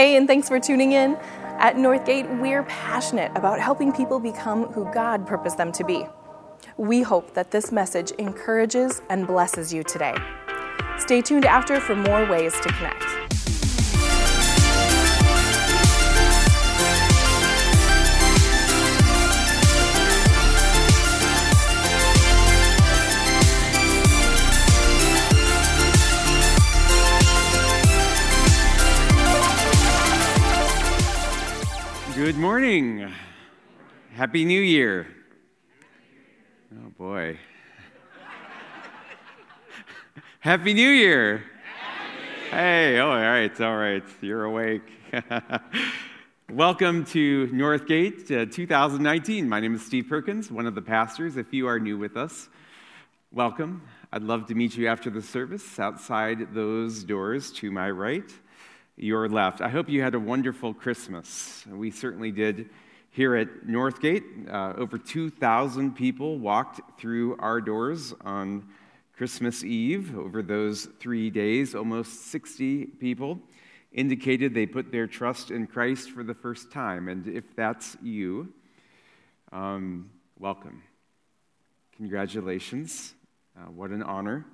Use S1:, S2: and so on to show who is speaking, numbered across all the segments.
S1: Hey, and thanks for tuning in. At Northgate, we're passionate about helping people become who God purposed them to be. We hope that this message encourages and blesses you today. Stay tuned after for more ways to connect.
S2: Good morning. Happy New Year. Oh boy. Happy New Year. Hey, oh, all right, all right. You're awake. Welcome to Northgate uh, 2019. My name is Steve Perkins, one of the pastors. If you are new with us, welcome. I'd love to meet you after the service outside those doors to my right your left. I hope you had a wonderful Christmas. We certainly did here at Northgate. Uh, over 2,000 people walked through our doors on Christmas Eve over those three days. Almost 60 people indicated they put their trust in Christ for the first time. And if that's you, um, welcome. Congratulations. Uh, what an honor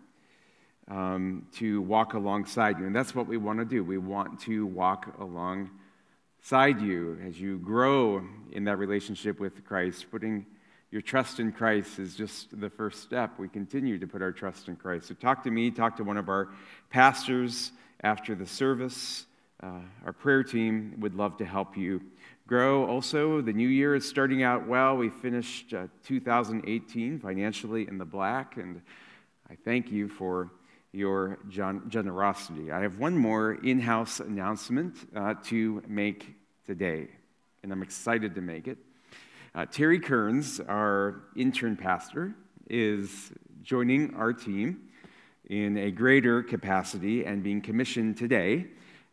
S2: um, to walk alongside you. And that's what we want to do. We want to walk alongside you as you grow in that relationship with Christ. Putting your trust in Christ is just the first step. We continue to put our trust in Christ. So talk to me, talk to one of our pastors after the service. Uh, our prayer team would love to help you grow. Also, the new year is starting out well. We finished uh, 2018 financially in the black, and I thank you for your generosity. I have one more in house announcement uh, to make today, and I'm excited to make it. Uh, Terry Kearns, our intern pastor, is joining our team in a greater capacity and being commissioned today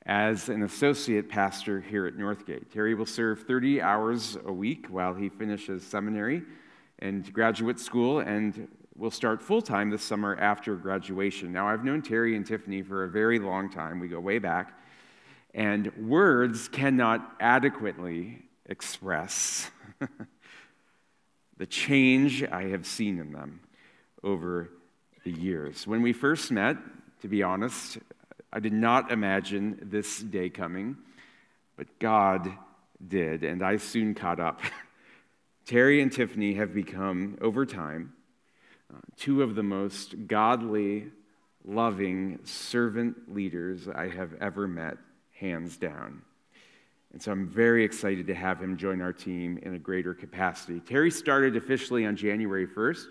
S2: as an associate pastor here at Northgate. Terry will serve 30 hours a week while he finishes seminary and graduate school and will start full time this summer after graduation. Now, I've known Terry and Tiffany for a very long time. We go way back. And words cannot adequately express the change I have seen in them over the years. When we first met, to be honest, I did not imagine this day coming, but God did, and I soon caught up. Terry and Tiffany have become, over time, two of the most godly, loving servant leaders I have ever met, hands down. And so I'm very excited to have him join our team in a greater capacity. Terry started officially on January 1st.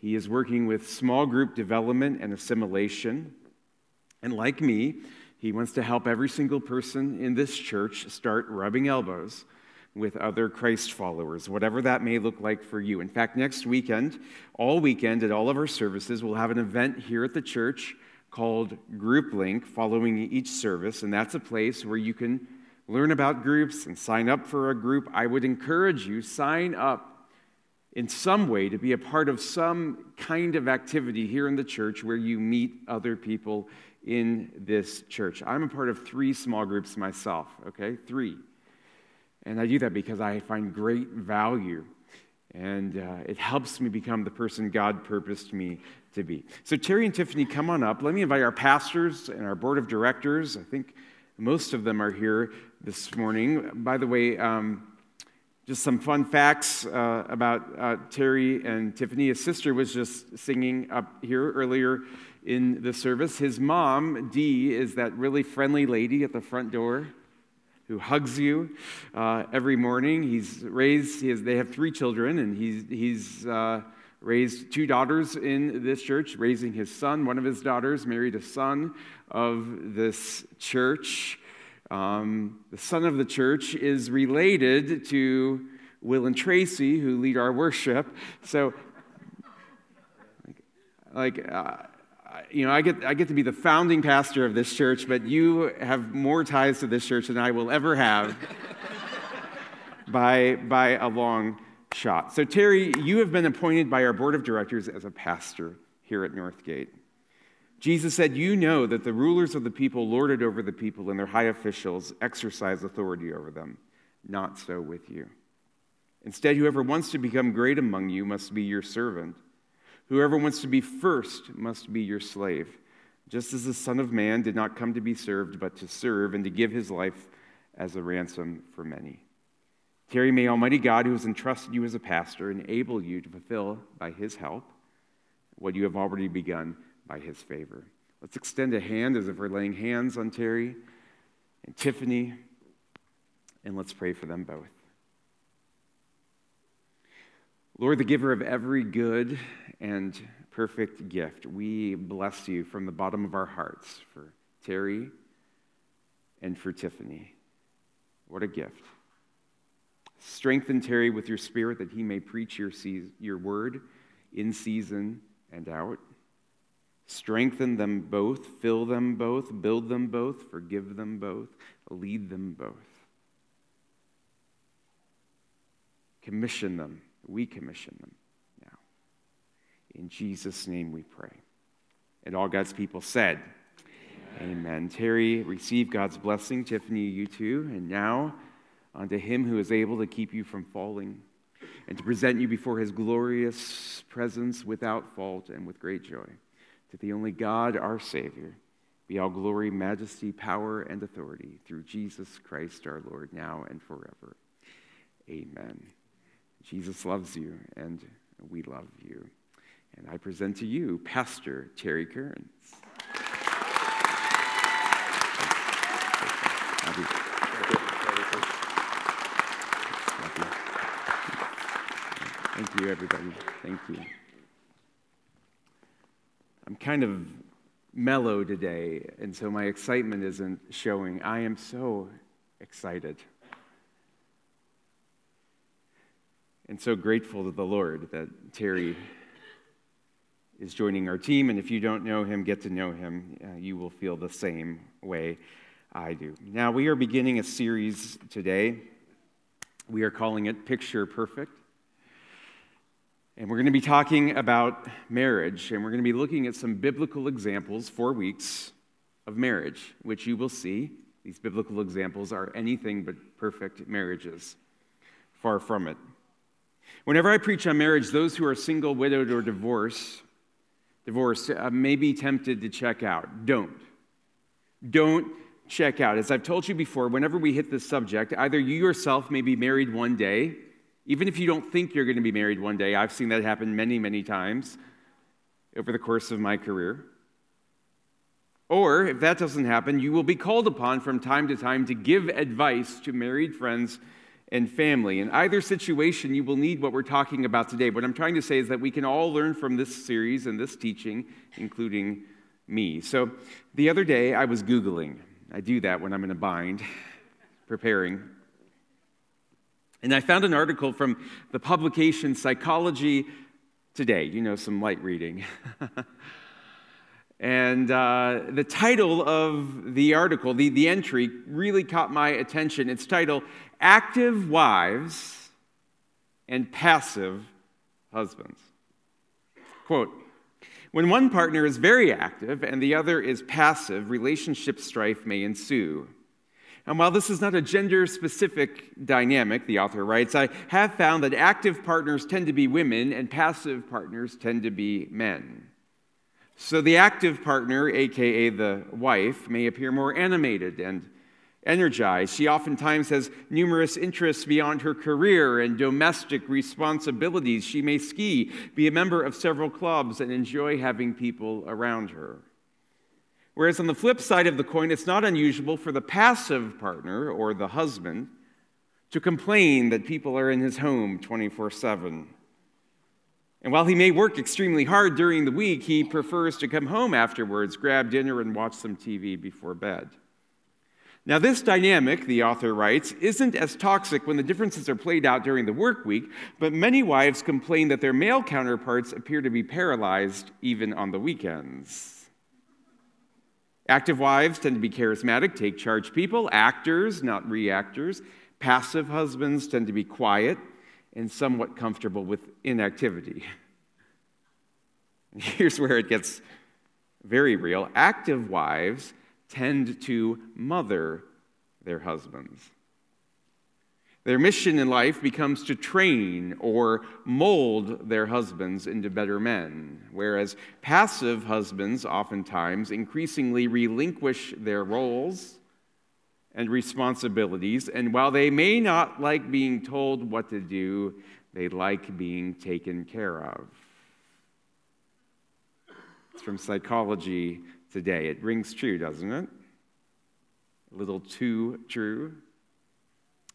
S2: He is working with small group development and assimilation. And like me, he wants to help every single person in this church start rubbing elbows with other Christ followers, whatever that may look like for you. In fact, next weekend, all weekend at all of our services, we'll have an event here at the church called Group Link following each service, and that's a place where you can learn about groups and sign up for a group. I would encourage you sign up in some way to be a part of some kind of activity here in the church where you meet other people in this church. I'm a part of three small groups myself, okay? 3. And I do that because I find great value and uh, it helps me become the person God purposed me to be. So, Terry and Tiffany, come on up. Let me invite our pastors and our board of directors. I think most of them are here this morning. By the way, um, just some fun facts uh, about uh, Terry and Tiffany. His sister was just singing up here earlier in the service. His mom, Dee, is that really friendly lady at the front door who hugs you uh, every morning. He's raised, he has, they have three children, and he's, he's uh, raised two daughters in this church, raising his son. One of his daughters married a son of this church. Um, the son of the church is related to Will and Tracy, who lead our worship. So, like, uh, you know, I get, I get to be the founding pastor of this church, but you have more ties to this church than I will ever have by, by a long shot. So, Terry, you have been appointed by our board of directors as a pastor here at Northgate. Jesus said, You know that the rulers of the people lord it over the people, and their high officials exercise authority over them. Not so with you. Instead, whoever wants to become great among you must be your servant. Whoever wants to be first must be your slave, just as the Son of Man did not come to be served, but to serve and to give his life as a ransom for many. Terry, may Almighty God, who has entrusted you as a pastor, enable you to fulfill by his help what you have already begun by his favor. Let's extend a hand as if we're laying hands on Terry and Tiffany, and let's pray for them both. Lord, the giver of every good and perfect gift, we bless you from the bottom of our hearts for Terry and for Tiffany. What a gift. Strengthen Terry with your spirit that he may preach your, your word in season and out. Strengthen them both, fill them both, build them both, forgive them both, lead them both. Commission them. We commission them now. In Jesus' name we pray. And all God's people said, Amen. Amen. Terry, receive God's blessing. Tiffany, you too. And now, unto him who is able to keep you from falling and to present you before his glorious presence without fault and with great joy. To the only God, our Savior, be all glory, majesty, power, and authority through Jesus Christ our Lord, now and forever. Amen. Jesus loves you, and we love you. And I present to you Pastor Terry Kearns. Thank you, everybody. Thank you. I'm kind of mellow today, and so my excitement isn't showing. I am so excited. And so grateful to the Lord that Terry is joining our team. And if you don't know him, get to know him. Uh, you will feel the same way I do. Now, we are beginning a series today. We are calling it Picture Perfect. And we're going to be talking about marriage, and we're going to be looking at some biblical examples, four weeks of marriage, which you will see. These biblical examples are anything but perfect marriages. Far from it. Whenever I preach on marriage, those who are single, widowed, or divorced, divorced uh, may be tempted to check out. Don't. Don't check out. As I've told you before, whenever we hit this subject, either you yourself may be married one day even if you don't think you're going to be married one day, I've seen that happen many, many times over the course of my career. Or if that doesn't happen, you will be called upon from time to time to give advice to married friends and family. In either situation, you will need what we're talking about today. What I'm trying to say is that we can all learn from this series and this teaching, including me. So the other day, I was Googling. I do that when I'm in a bind, preparing and I found an article from the publication Psychology Today, you know, some light reading. and uh, the title of the article, the, the entry, really caught my attention. It's titled Active Wives and Passive Husbands. Quote, when one partner is very active and the other is passive, relationship strife may ensue. And while this is not a gender specific dynamic, the author writes, I have found that active partners tend to be women and passive partners tend to be men. So the active partner, aka the wife, may appear more animated and energized. She oftentimes has numerous interests beyond her career and domestic responsibilities. She may ski, be a member of several clubs, and enjoy having people around her. Whereas on the flip side of the coin, it's not unusual for the passive partner or the husband to complain that people are in his home 24 7. And while he may work extremely hard during the week, he prefers to come home afterwards, grab dinner, and watch some TV before bed. Now, this dynamic, the author writes, isn't as toxic when the differences are played out during the work week, but many wives complain that their male counterparts appear to be paralyzed even on the weekends. Active wives tend to be charismatic, take charge people, actors, not reactors. Passive husbands tend to be quiet and somewhat comfortable with inactivity. here's where it gets very real. Active wives tend to mother their husbands. Their mission in life becomes to train or mold their husbands into better men, whereas passive husbands oftentimes increasingly relinquish their roles and responsibilities, and while they may not like being told what to do, they like being taken care of. It's from psychology today. It rings true, doesn't it? A little too true.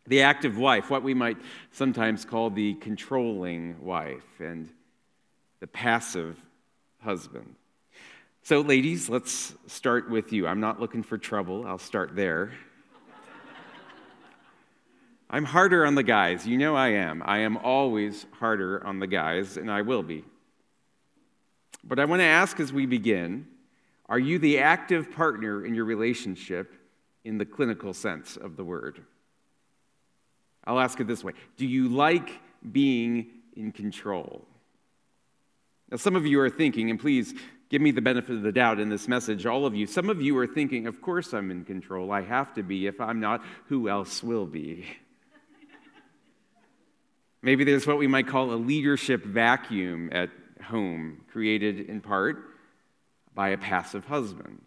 S2: The active wife, what we might sometimes call the controlling wife, and the passive husband. So, ladies, let's start with you. I'm not looking for trouble, I'll start there. I'm harder on the guys. You know I am. I am always harder on the guys, and I will be. But I want to ask as we begin are you the active partner in your relationship in the clinical sense of the word? I'll ask it this way Do you like being in control? Now, some of you are thinking, and please give me the benefit of the doubt in this message, all of you, some of you are thinking, Of course I'm in control. I have to be. If I'm not, who else will be? Maybe there's what we might call a leadership vacuum at home, created in part by a passive husband.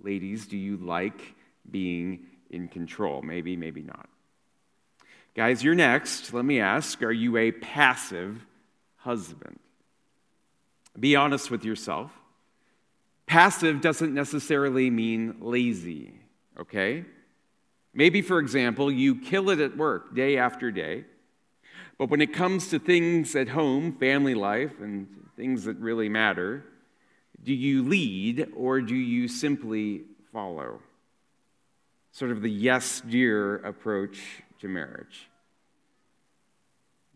S2: Ladies, do you like being in control? Maybe, maybe not. Guys, you're next. Let me ask Are you a passive husband? Be honest with yourself. Passive doesn't necessarily mean lazy, okay? Maybe, for example, you kill it at work day after day, but when it comes to things at home, family life, and things that really matter, do you lead or do you simply follow? Sort of the yes, dear approach to marriage.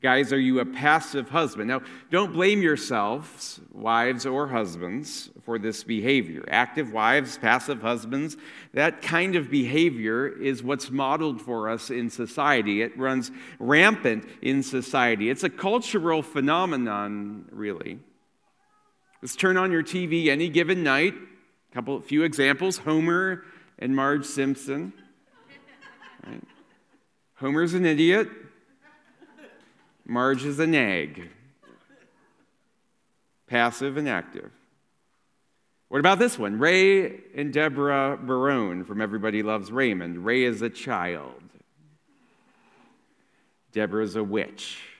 S2: Guys, are you a passive husband? Now, don't blame yourselves, wives or husbands, for this behavior. Active wives, passive husbands, that kind of behavior is what's modeled for us in society. It runs rampant in society. It's a cultural phenomenon, really. Let's turn on your TV any given night. A couple, few examples Homer and Marge Simpson. Right? Homer's an idiot. Marge is a nag, passive and active. What about this one? Ray and Deborah Barone from Everybody Loves Raymond. Ray is a child. Deborah is a witch.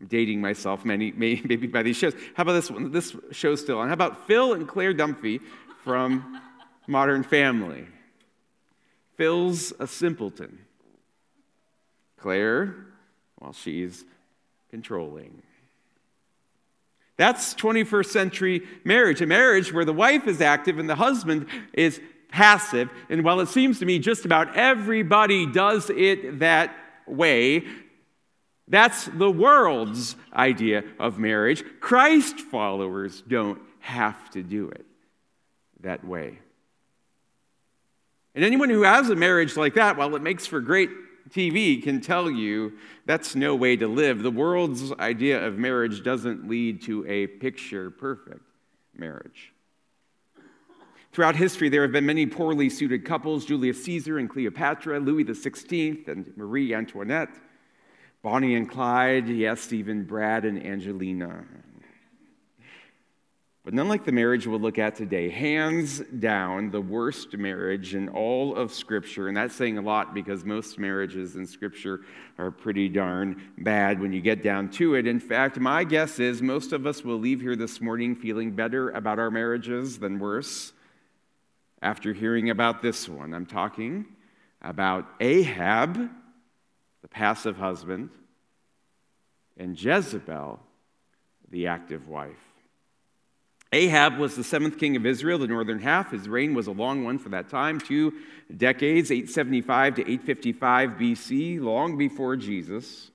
S2: I'm dating myself many, maybe by these shows. How about this one? This show's still on. How about Phil and Claire Dunphy from Modern Family? Phil's a simpleton. Claire while she's controlling. That's 21st century marriage, a marriage where the wife is active and the husband is passive. And while it seems to me just about everybody does it that way, that's the world's idea of marriage. Christ followers don't have to do it that way. And anyone who has a marriage like that, while it makes for great TV can tell you that's no way to live. The world's idea of marriage doesn't lead to a picture perfect marriage. Throughout history, there have been many poorly suited couples Julius Caesar and Cleopatra, Louis XVI and Marie Antoinette, Bonnie and Clyde, yes, even Brad and Angelina but none like the marriage we'll look at today. Hands down, the worst marriage in all of Scripture. And that's saying a lot because most marriages in Scripture are pretty darn bad when you get down to it. In fact, my guess is most of us will leave here this morning feeling better about our marriages than worse after hearing about this one. I'm talking about Ahab, the passive husband, and Jezebel, the active wife. Ahab was the seventh king of Israel, the northern half. His reign was a long one for that time, two decades, 875 to 855 BC, long before Jesus.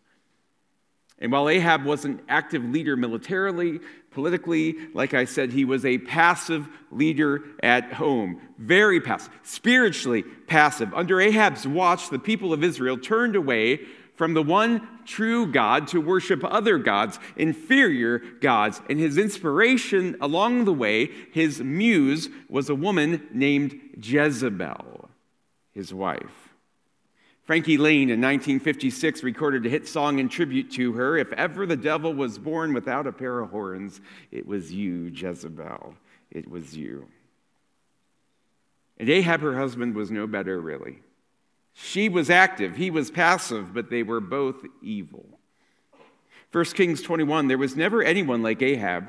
S2: And while Ahab was an active leader militarily, politically, like I said, he was a passive leader at home. Very passive. Spiritually passive. Under Ahab's watch, the people of Israel turned away from the one true God to worship other gods, inferior gods. And his inspiration along the way, his muse, was a woman named Jezebel, his wife. Frankie Laine in 1956 recorded a hit song in tribute to her If ever the devil was born without a pair of horns, it was you, Jezebel. It was you. And Ahab, her husband, was no better, really. She was active, he was passive, but they were both evil. 1 Kings 21 there was never anyone like Ahab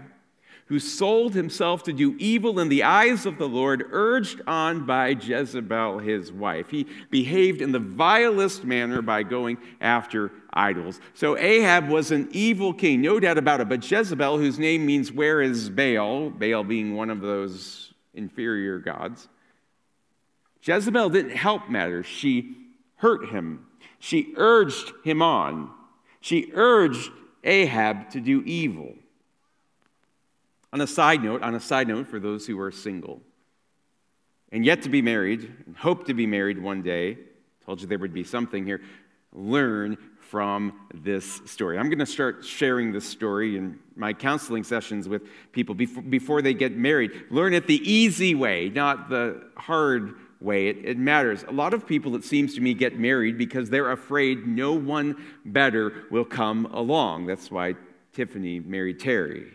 S2: who sold himself to do evil in the eyes of the Lord, urged on by Jezebel, his wife. He behaved in the vilest manner by going after idols. So Ahab was an evil king, no doubt about it. But Jezebel, whose name means where is Baal, Baal being one of those inferior gods, Jezebel didn't help matters. She hurt him. She urged him on. She urged Ahab to do evil. On a side note, on a side note for those who are single and yet to be married and hope to be married one day, told you there would be something here. Learn from this story. I'm going to start sharing this story in my counseling sessions with people before, they get married. Learn it the easy way, not the hard way. It, it, matters. A lot of people, it seems to me, get married because they're afraid no one better will come along. That's why Tiffany married Terry.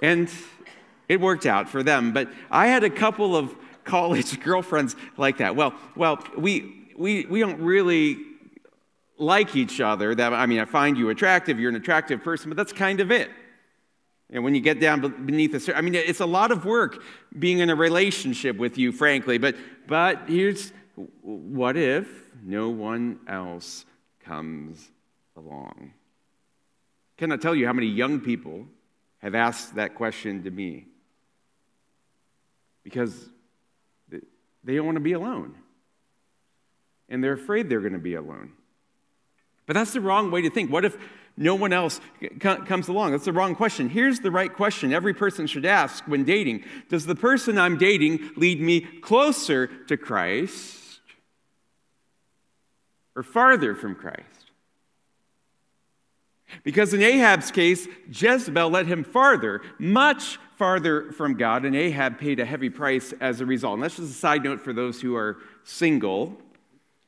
S2: And it worked out for them. But I had a couple of college girlfriends like that. Well, well, we, we, we don't really like each other. That, I mean, I find you attractive, you're an attractive person, but that's kind of it. And when you get down beneath the surface, I mean, it's a lot of work being in a relationship with you, frankly. But, but here's what if no one else comes along? Can I tell you how many young people have asked that question to me because they don't want to be alone. And they're afraid they're going to be alone. But that's the wrong way to think. What if no one else comes along? That's the wrong question. Here's the right question every person should ask when dating Does the person I'm dating lead me closer to Christ or farther from Christ? Because in Ahab's case, Jezebel led him farther, much farther from God, and Ahab paid a heavy price as a result. And that's just a side note for those who are single.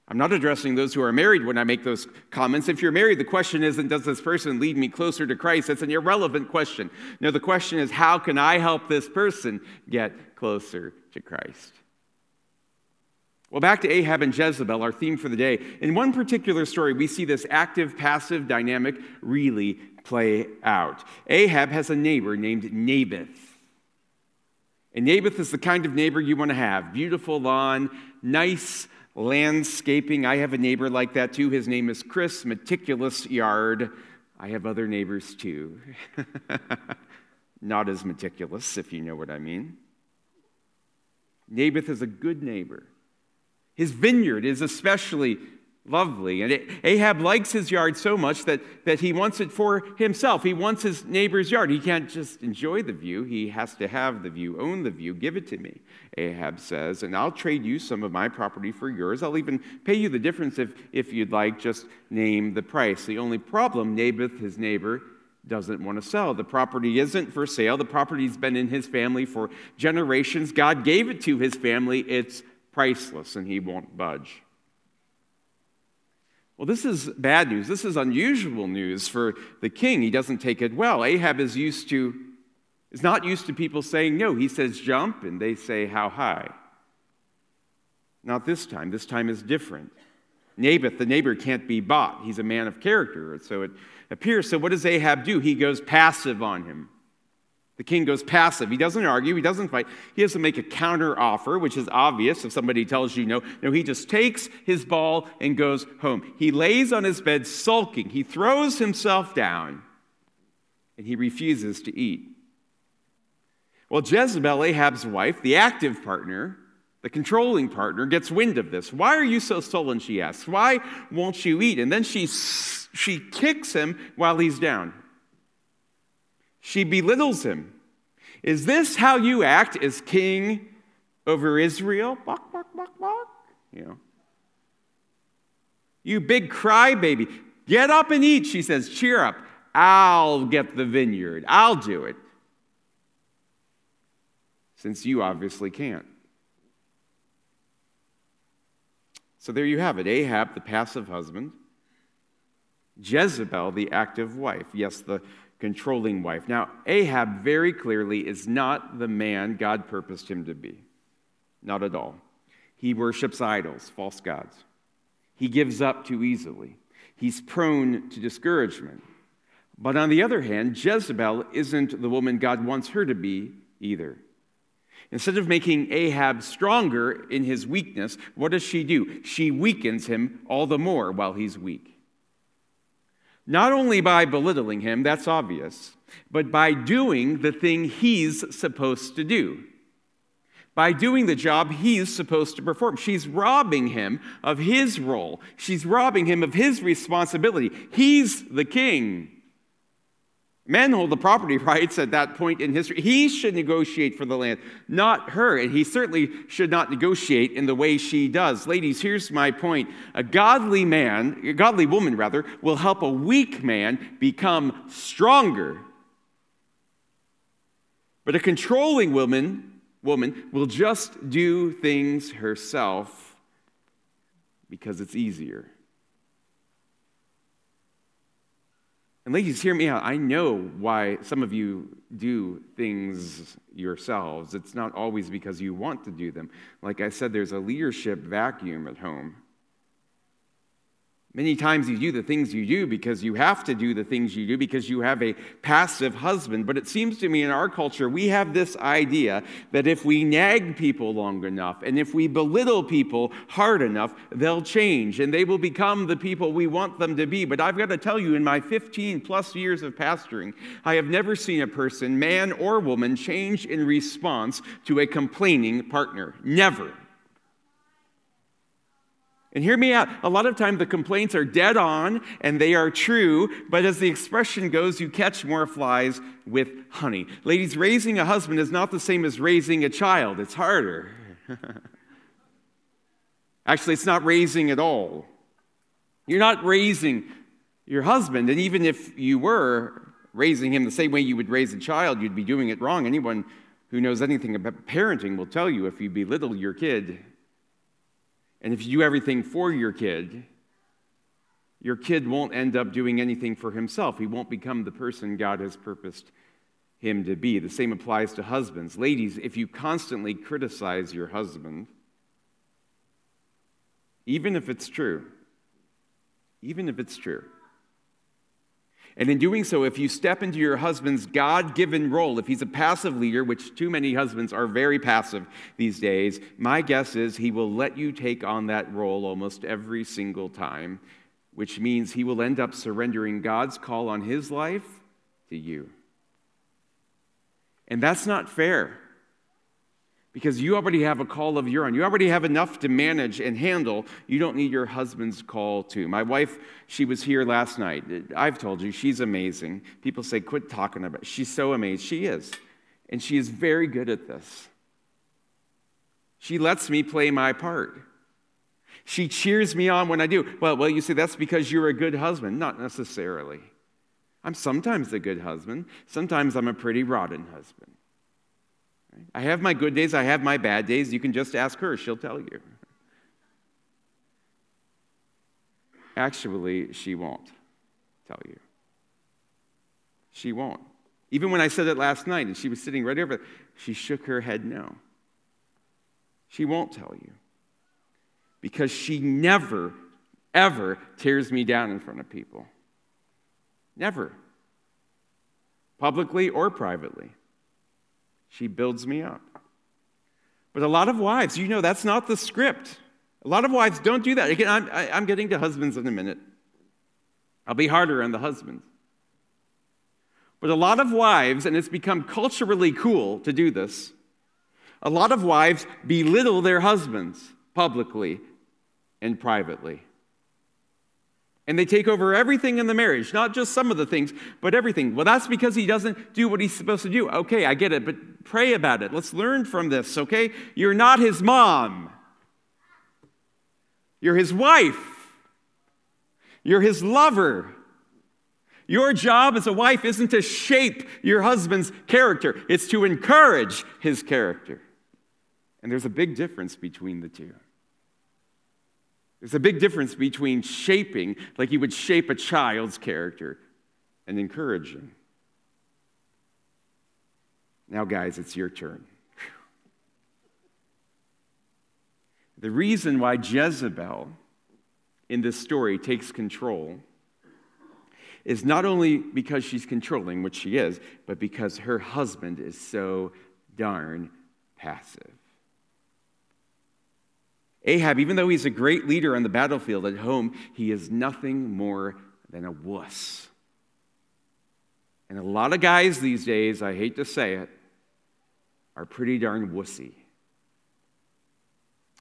S2: I'm not addressing those who are married when I make those comments. If you're married, the question isn't, does this person lead me closer to Christ? That's an irrelevant question. No, the question is, how can I help this person get closer to Christ? Well, back to Ahab and Jezebel, our theme for the day. In one particular story, we see this active passive dynamic really play out. Ahab has a neighbor named Naboth. And Naboth is the kind of neighbor you want to have beautiful lawn, nice landscaping. I have a neighbor like that too. His name is Chris, meticulous yard. I have other neighbors too. Not as meticulous, if you know what I mean. Naboth is a good neighbor. His vineyard is especially lovely. And Ahab likes his yard so much that, that he wants it for himself. He wants his neighbor's yard. He can't just enjoy the view, he has to have the view, own the view. Give it to me, Ahab says, and I'll trade you some of my property for yours. I'll even pay you the difference if, if you'd like, just name the price. The only problem, Naboth, his neighbor, doesn't want to sell. The property isn't for sale. The property's been in his family for generations. God gave it to his family. It's priceless and he won't budge. Well, this is bad news. This is unusual news for the king. He doesn't take it well. Ahab is used to is not used to people saying no. He says jump and they say how high. Not this time. This time is different. Naboth, the neighbor, can't be bought. He's a man of character, so it appears. So what does Ahab do? He goes passive on him. The king goes passive. He doesn't argue. He doesn't fight. He has to make a counter offer, which is obvious if somebody tells you no. No, he just takes his ball and goes home. He lays on his bed sulking. He throws himself down and he refuses to eat. Well, Jezebel, Ahab's wife, the active partner, the controlling partner, gets wind of this. Why are you so sullen? She asks. Why won't you eat? And then she, she kicks him while he's down. She belittles him. Is this how you act as king over Israel? You know. You big crybaby, get up and eat, she says. Cheer up. I'll get the vineyard. I'll do it. Since you obviously can't. So there you have it Ahab, the passive husband, Jezebel, the active wife. Yes, the controlling wife. Now, Ahab very clearly is not the man God purposed him to be. Not at all. He worships idols, false gods. He gives up too easily. He's prone to discouragement. But on the other hand, Jezebel isn't the woman God wants her to be either. Instead of making Ahab stronger in his weakness, what does she do? She weakens him all the more while he's weak. Not only by belittling him, that's obvious, but by doing the thing he's supposed to do. By doing the job he's supposed to perform. She's robbing him of his role. She's robbing him of his responsibility. He's the king. Men hold the property rights at that point in history. He should negotiate for the land, not her. And he certainly should not negotiate in the way she does. Ladies, here's my point. A godly man, a godly woman rather, will help a weak man become stronger. But a controlling woman, woman will just do things herself because it's easier. And ladies, hear me out. I know why some of you do things yourselves. It's not always because you want to do them. Like I said, there's a leadership vacuum at home. Many times you do the things you do because you have to do the things you do because you have a passive husband. But it seems to me in our culture, we have this idea that if we nag people long enough and if we belittle people hard enough, they'll change and they will become the people we want them to be. But I've got to tell you, in my 15 plus years of pastoring, I have never seen a person, man or woman, change in response to a complaining partner. Never. And hear me out. A lot of times the complaints are dead on and they are true, but as the expression goes, you catch more flies with honey. Ladies, raising a husband is not the same as raising a child, it's harder. Actually, it's not raising at all. You're not raising your husband, and even if you were raising him the same way you would raise a child, you'd be doing it wrong. Anyone who knows anything about parenting will tell you if you belittle your kid, and if you do everything for your kid, your kid won't end up doing anything for himself. He won't become the person God has purposed him to be. The same applies to husbands. Ladies, if you constantly criticize your husband, even if it's true, even if it's true, and in doing so, if you step into your husband's God given role, if he's a passive leader, which too many husbands are very passive these days, my guess is he will let you take on that role almost every single time, which means he will end up surrendering God's call on his life to you. And that's not fair because you already have a call of your own. You already have enough to manage and handle. You don't need your husband's call too. My wife, she was here last night. I've told you, she's amazing. People say, quit talking about it. She's so amazing. She is. And she is very good at this. She lets me play my part. She cheers me on when I do. Well, well, you say that's because you're a good husband. Not necessarily. I'm sometimes a good husband. Sometimes I'm a pretty rotten husband. I have my good days, I have my bad days. You can just ask her, she'll tell you. Actually, she won't tell you. She won't. Even when I said it last night and she was sitting right over, there, she shook her head no. She won't tell you. Because she never, ever tears me down in front of people. Never. Publicly or privately. She builds me up. But a lot of wives, you know, that's not the script. A lot of wives don't do that. Again, I'm, I, i am getting to husbands in a minute. I'll be harder on the husbands. But a lot of wives, and it's become culturally cool to do this, a lot of wives belittle their husbands publicly and privately and they take over everything in the marriage, not just some of the things, but everything. Well, that's because he doesn't do what he's supposed to do. Okay, I get it, but pray about it. Let's learn from this, okay? You're not his mom. You're his wife. You're his lover. Your job as a wife isn't to shape your husband's character, it's to encourage his character. And there's a big difference between the two. There's a big difference between shaping, like you would shape a child's character, and encouraging. Now, guys, it's your turn. The reason why Jezebel in this story takes control is not only because she's controlling, which she is, but because her husband is so darn passive. Ahab, even though he's a great leader on the battlefield at home, he is nothing more than a wuss. And a lot of guys these days, I hate to say it, are pretty darn wussy.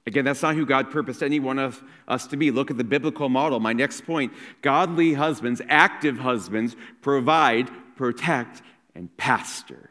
S2: Again, that's not who God purposed any one of us to be. Look at the biblical model. My next point godly husbands, active husbands, provide, protect, and pastor.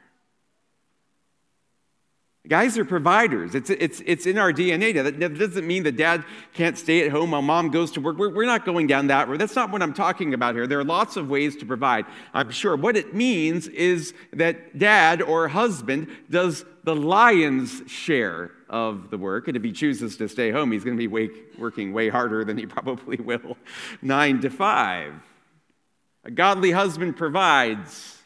S2: Guys are providers. It's, it's, it's in our DNA. That doesn't mean that dad can't stay at home while mom goes to work. We're, we're not going down that road. That's not what I'm talking about here. There are lots of ways to provide, I'm sure. What it means is that dad or husband does the lion's share of the work. And if he chooses to stay home, he's going to be way, working way harder than he probably will, nine to five. A godly husband provides.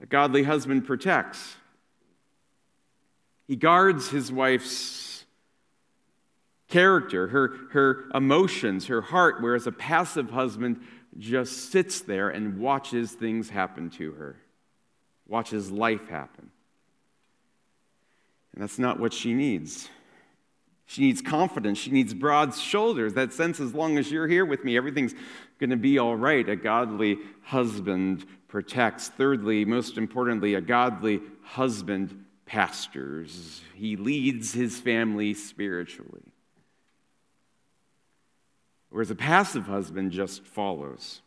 S2: A godly husband protects. He guards his wife's character, her, her emotions, her heart, whereas a passive husband just sits there and watches things happen to her, watches life happen. And that's not what she needs. She needs confidence. She needs broad shoulders. That sense, as long as you're here with me, everything's going to be all right. A godly husband protects. Thirdly, most importantly, a godly husband pastors. He leads his family spiritually. Whereas a passive husband just follows.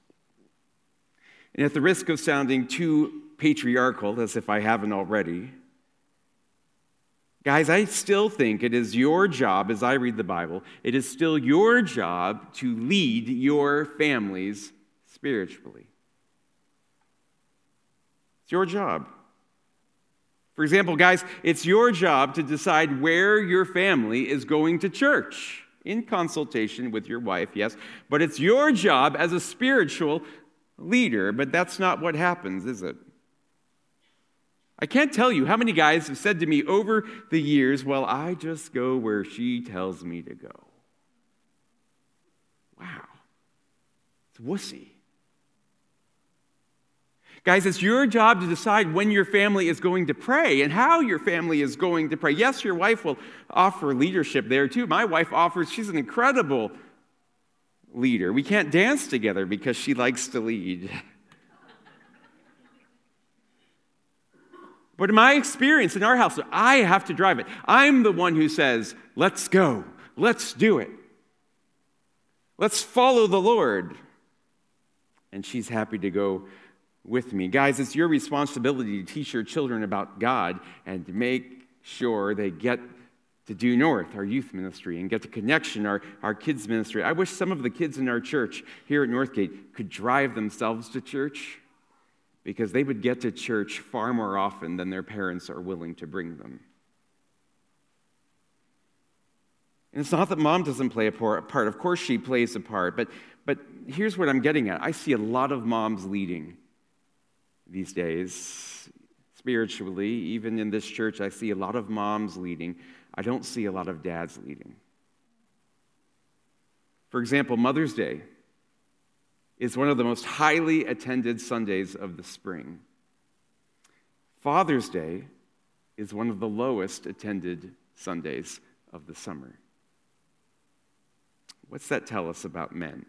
S2: And at the risk of sounding too patriarchal, as if I haven't already, Guys, I still think it is your job, as I read the Bible, it is still your job to lead your families spiritually. It's your job. For example, guys, it's your job to decide where your family is going to church in consultation with your wife, yes, but it's your job as a spiritual leader. But that's not what happens, is it? I can't tell you how many guys have said to me over the years, Well, I just go where she tells me to go. Wow. It's wussy. Guys, it's your job to decide when your family is going to pray and how your family is going to pray. Yes, your wife will offer leadership there too. My wife offers, she's an incredible leader. We can't dance together because she likes to lead. But in my experience in our house, I have to drive it. I'm the one who says, let's go, let's do it. Let's follow the Lord. And she's happy to go with me. Guys, it's your responsibility to teach your children about God and to make sure they get to Due North, our youth ministry, and get to Connection, our, our kids ministry. I wish some of the kids in our church here at Northgate could drive themselves to church because they would get to church far more often than their parents are willing to bring them. And it's not that mom doesn't play a part. Of course, she plays a part. But, but here's what I'm getting at I see a lot of moms leading these days, spiritually. Even in this church, I see a lot of moms leading. I don't see a lot of dads leading. For example, Mother's Day is one of the most highly attended Sundays of the spring. Father's Day is one of the lowest attended Sundays of the summer. What's that tell us about men?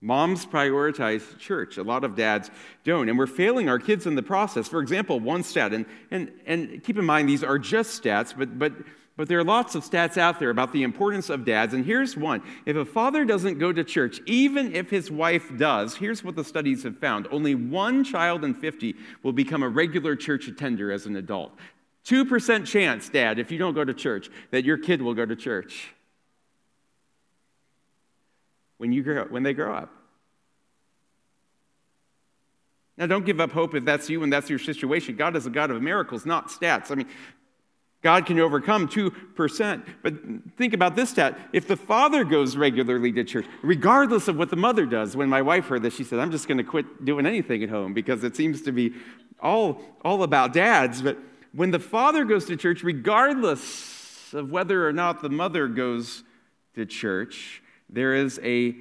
S2: Moms prioritize church. A lot of dads don't. And we're failing our kids in the process. For example, one stat, and, and, and keep in mind these are just stats, but, but but there are lots of stats out there about the importance of dads, and here's one. If a father doesn't go to church, even if his wife does, here's what the studies have found only one child in 50 will become a regular church attender as an adult. 2% chance, Dad, if you don't go to church, that your kid will go to church when, you grow, when they grow up. Now, don't give up hope if that's you and that's your situation. God is a God of miracles, not stats. I mean, God can overcome 2%. But think about this stat. If the father goes regularly to church, regardless of what the mother does, when my wife heard this, she said, I'm just going to quit doing anything at home because it seems to be all, all about dads. But when the father goes to church, regardless of whether or not the mother goes to church, there is a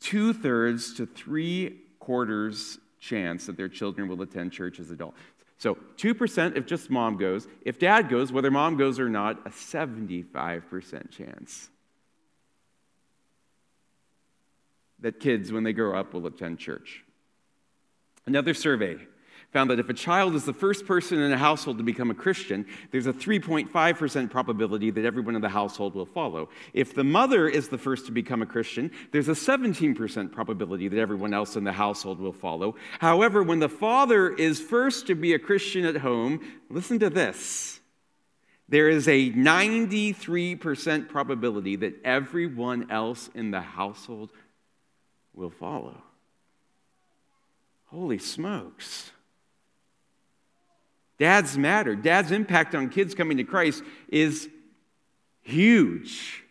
S2: two thirds to three quarters chance that their children will attend church as adults. So 2% if just mom goes. If dad goes, whether mom goes or not, a 75% chance that kids, when they grow up, will attend church. Another survey found that if a child is the first person in a household to become a Christian, there's a 3.5% probability that everyone in the household will follow. If the mother is the first to become a Christian, there's a 17% probability that everyone else in the household will follow. However, when the father is first to be a Christian at home, listen to this. There is a 93% probability that everyone else in the household will follow. Holy smokes. Dads matter. Dad's impact on kids coming to Christ is huge.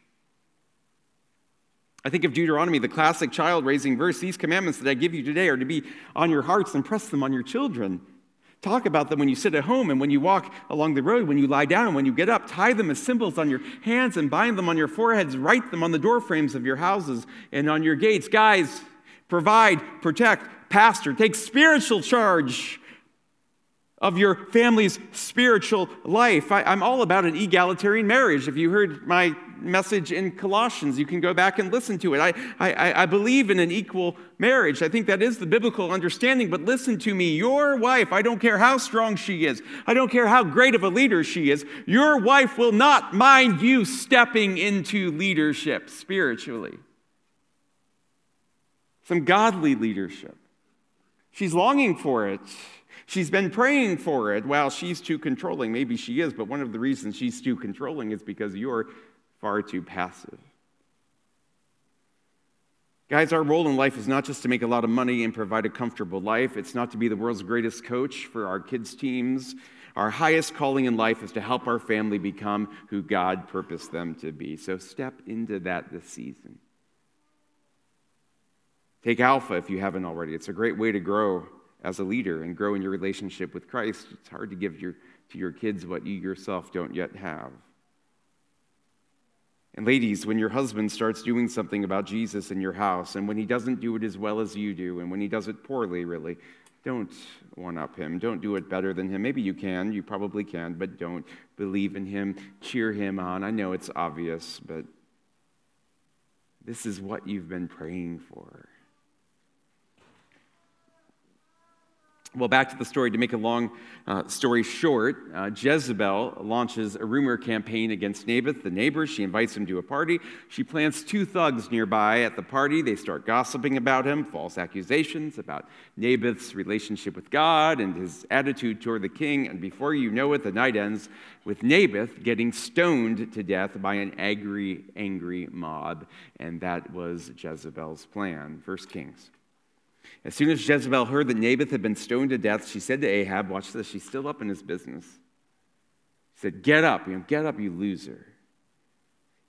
S2: I think of Deuteronomy, the classic child raising verse. These commandments that I give you today are to be on your hearts and press them on your children. Talk about them when you sit at home and when you walk along the road, when you lie down, when you get up. Tie them as symbols on your hands and bind them on your foreheads. Write them on the doorframes of your houses and on your gates. Guys, provide, protect, pastor, take spiritual charge of your family's spiritual life. I, am all about an egalitarian marriage. If you heard my message in Colossians, you can go back and listen to it. I, I, I believe in an equal marriage. I think that is the biblical understanding. But listen to me your wife, I don't care how strong she is, I don't care how great of a leader she is, your wife will not mind you stepping into leadership spiritually. Some godly leadership. She's longing for it. She's been praying for it. Well, she's too controlling. Maybe she is, but one of the reasons she's too controlling is because you're far too passive. Guys, our role in life is not just to make a lot of money and provide a comfortable life. It's not to be the world's greatest coach for our kids' teams. Our highest calling in life is to help our family become who God purposed them to be. So step into that this season. Take Alpha if you haven't already. It's a great way to grow as a leader and grow in your relationship with Christ. It's hard to give your, to your kids what you yourself don't yet have. And ladies, when your husband starts doing something about Jesus in your house, and when he doesn't do it as well as you do, and when he does it poorly, really, don't one up him. Don't do it better than him. Maybe you can, you probably can, but don't believe in him. Cheer him on. I know it's obvious, but this is what you've been praying for. Well, back to the story. To make a long uh, story short, uh, Jezebel launches a rumor campaign against Naboth, the neighbor. She invites him to a party. She plants two thugs nearby at the party. They start gossiping about him, false accusations about Naboth's relationship with God and his attitude toward the king. And before you know it, the night ends with Naboth getting stoned to death by an angry, angry mob. And that was Jezebel's plan. First Kings. As soon as Jezebel heard that Naboth had been stoned to death, she said to Ahab, Watch this, she's still up in his business. She said, Get up, you know, get up, you loser.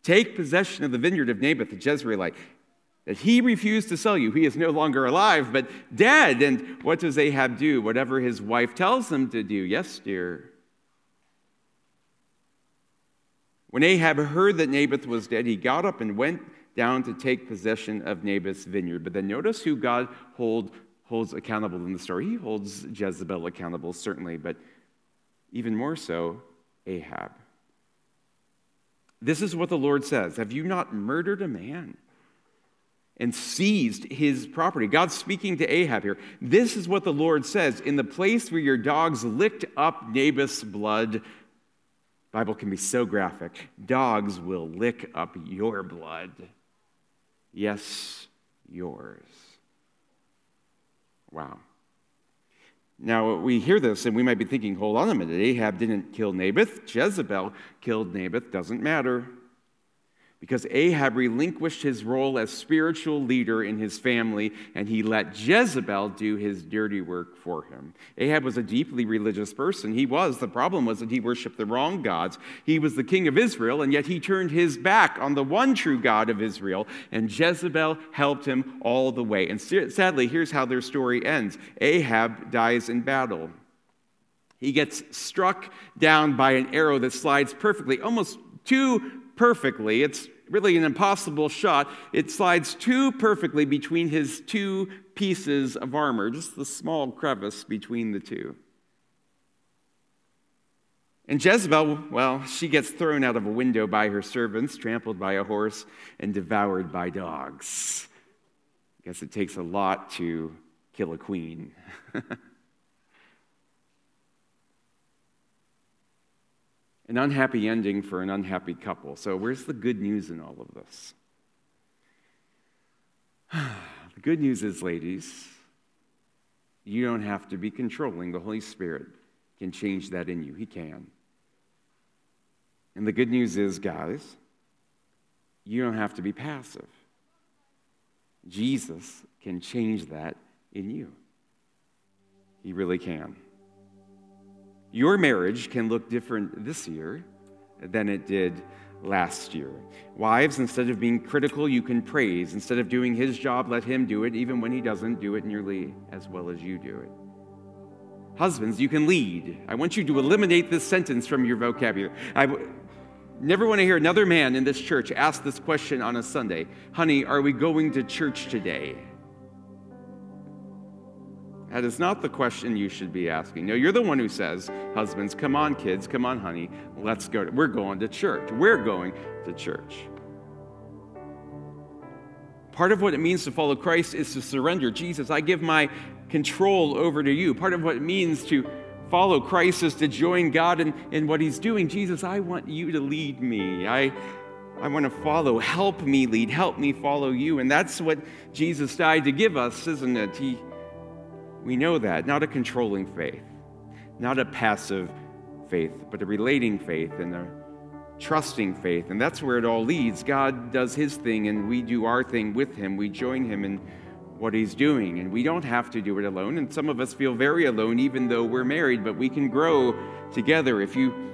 S2: Take possession of the vineyard of Naboth the Jezreelite, that he refused to sell you. He is no longer alive, but dead. And what does Ahab do? Whatever his wife tells him to do. Yes, dear. When Ahab heard that Naboth was dead, he got up and went down to take possession of Naboth's vineyard. But then notice who God hold, holds accountable in the story. He holds Jezebel accountable, certainly, but even more so, Ahab. This is what the Lord says Have you not murdered a man? and seized his property. God's speaking to Ahab here. This is what the Lord says In the place where your dogs licked up Naboth's blood, Bible can be so graphic. Dogs will lick up your blood. Yes, yours. Wow. Now, we hear this and we might be thinking, hold on a minute, Ahab didn't kill Naboth, Jezebel killed Naboth, doesn't matter because Ahab relinquished his role as spiritual leader in his family and he let Jezebel do his dirty work for him. Ahab was a deeply religious person. He was. The problem was that he worshiped the wrong gods. He was the king of Israel, and yet he turned his back on the one true God of Israel, and Jezebel helped him all the way. And sadly, here's how their story ends Ahab dies in battle. He gets struck down by an arrow that slides perfectly, almost too perfectly. It's really an impossible shot. It slides too perfectly between his two pieces of armor, just the small crevice between the two. And Jezebel, well, she gets thrown out of a window by her servants, trampled by a horse, and devoured by dogs. I guess it takes a lot to kill a queen. an unhappy ending for an unhappy couple. So, where's the good news in all of this? the good news is, ladies, you don't have to be controlling. The Holy Spirit can change that in you. He can. And the good news is, guys, you don't have to be passive. Jesus can change that in you. He really can. Your marriage can look different this year than it did last year. Wives, instead of being critical, you can praise. Instead of doing his job, let him do it, even when he doesn't do it nearly as well as you do it. Husbands, you can lead. I want you to eliminate this sentence from your vocabulary. I w- never want to hear another man in this church ask this question on a Sunday Honey, are we going to church today? That is not the question you should be asking. No, you're the one who says, Husbands, come on, kids, come on, honey, let's go. We're going to church. We're going to church. Part of what it means to follow Christ is to surrender. Jesus, I give my control over to you. Part of what it means to follow Christ is to join God in, in what He's doing. Jesus, I want you to lead me. I, I want to follow. Help me lead. Help me follow you. And that's what Jesus died to give us, isn't it? He we know that. Not a controlling faith, not a passive faith, but a relating faith and a trusting faith. And that's where it all leads. God does his thing and we do our thing with him. We join him in what he's doing. And we don't have to do it alone. And some of us feel very alone even though we're married, but we can grow together. If you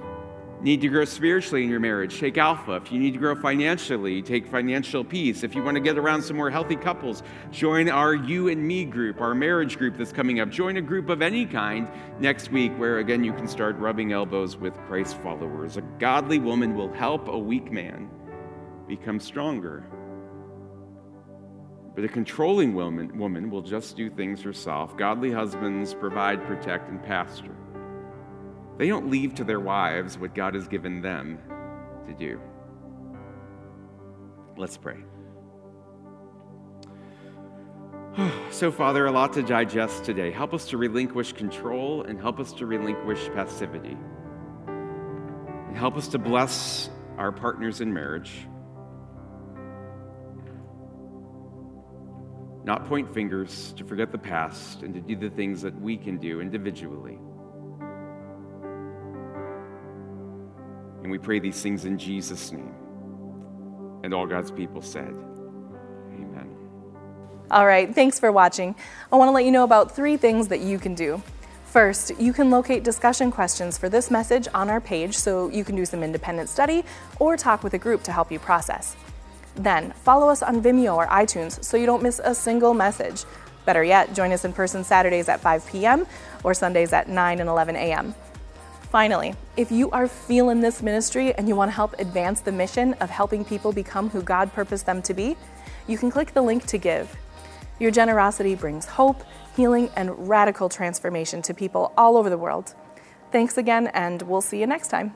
S2: need to grow spiritually in your marriage, take Alpha. If you need to grow financially, take Financial Peace. If you want to get around some more healthy couples, join our You and Me group, our marriage group that's coming up. Join a group of any kind next week where, again, you can start rubbing elbows with Christ followers. A godly woman will help a weak man become stronger. But a controlling woman, woman will just do things herself. Godly husbands provide, protect, and pastor. They don't leave to their wives what God has given them to do. Let's pray. So, Father, a lot to digest today. Help us to relinquish control and help us to relinquish passivity. And help us to bless our partners in marriage. Not point fingers, to forget the past, and to do the things that we can do individually. And we pray these things in Jesus' name. And all God's people said, Amen.
S1: All right, thanks for watching. I want to let you know about three things that you can do. First, you can locate discussion questions for this message on our page so you can do some independent study or talk with a group to help you process. Then, follow us on Vimeo or iTunes so you don't miss a single message. Better yet, join us in person Saturdays at 5 p.m. or Sundays at 9 and 11 a.m. Finally, if you are feeling this ministry and you want to help advance the mission of helping people become who God purposed them to be, you can click the link to give. Your generosity brings hope, healing, and radical transformation to people all over the world. Thanks again, and we'll see you next time.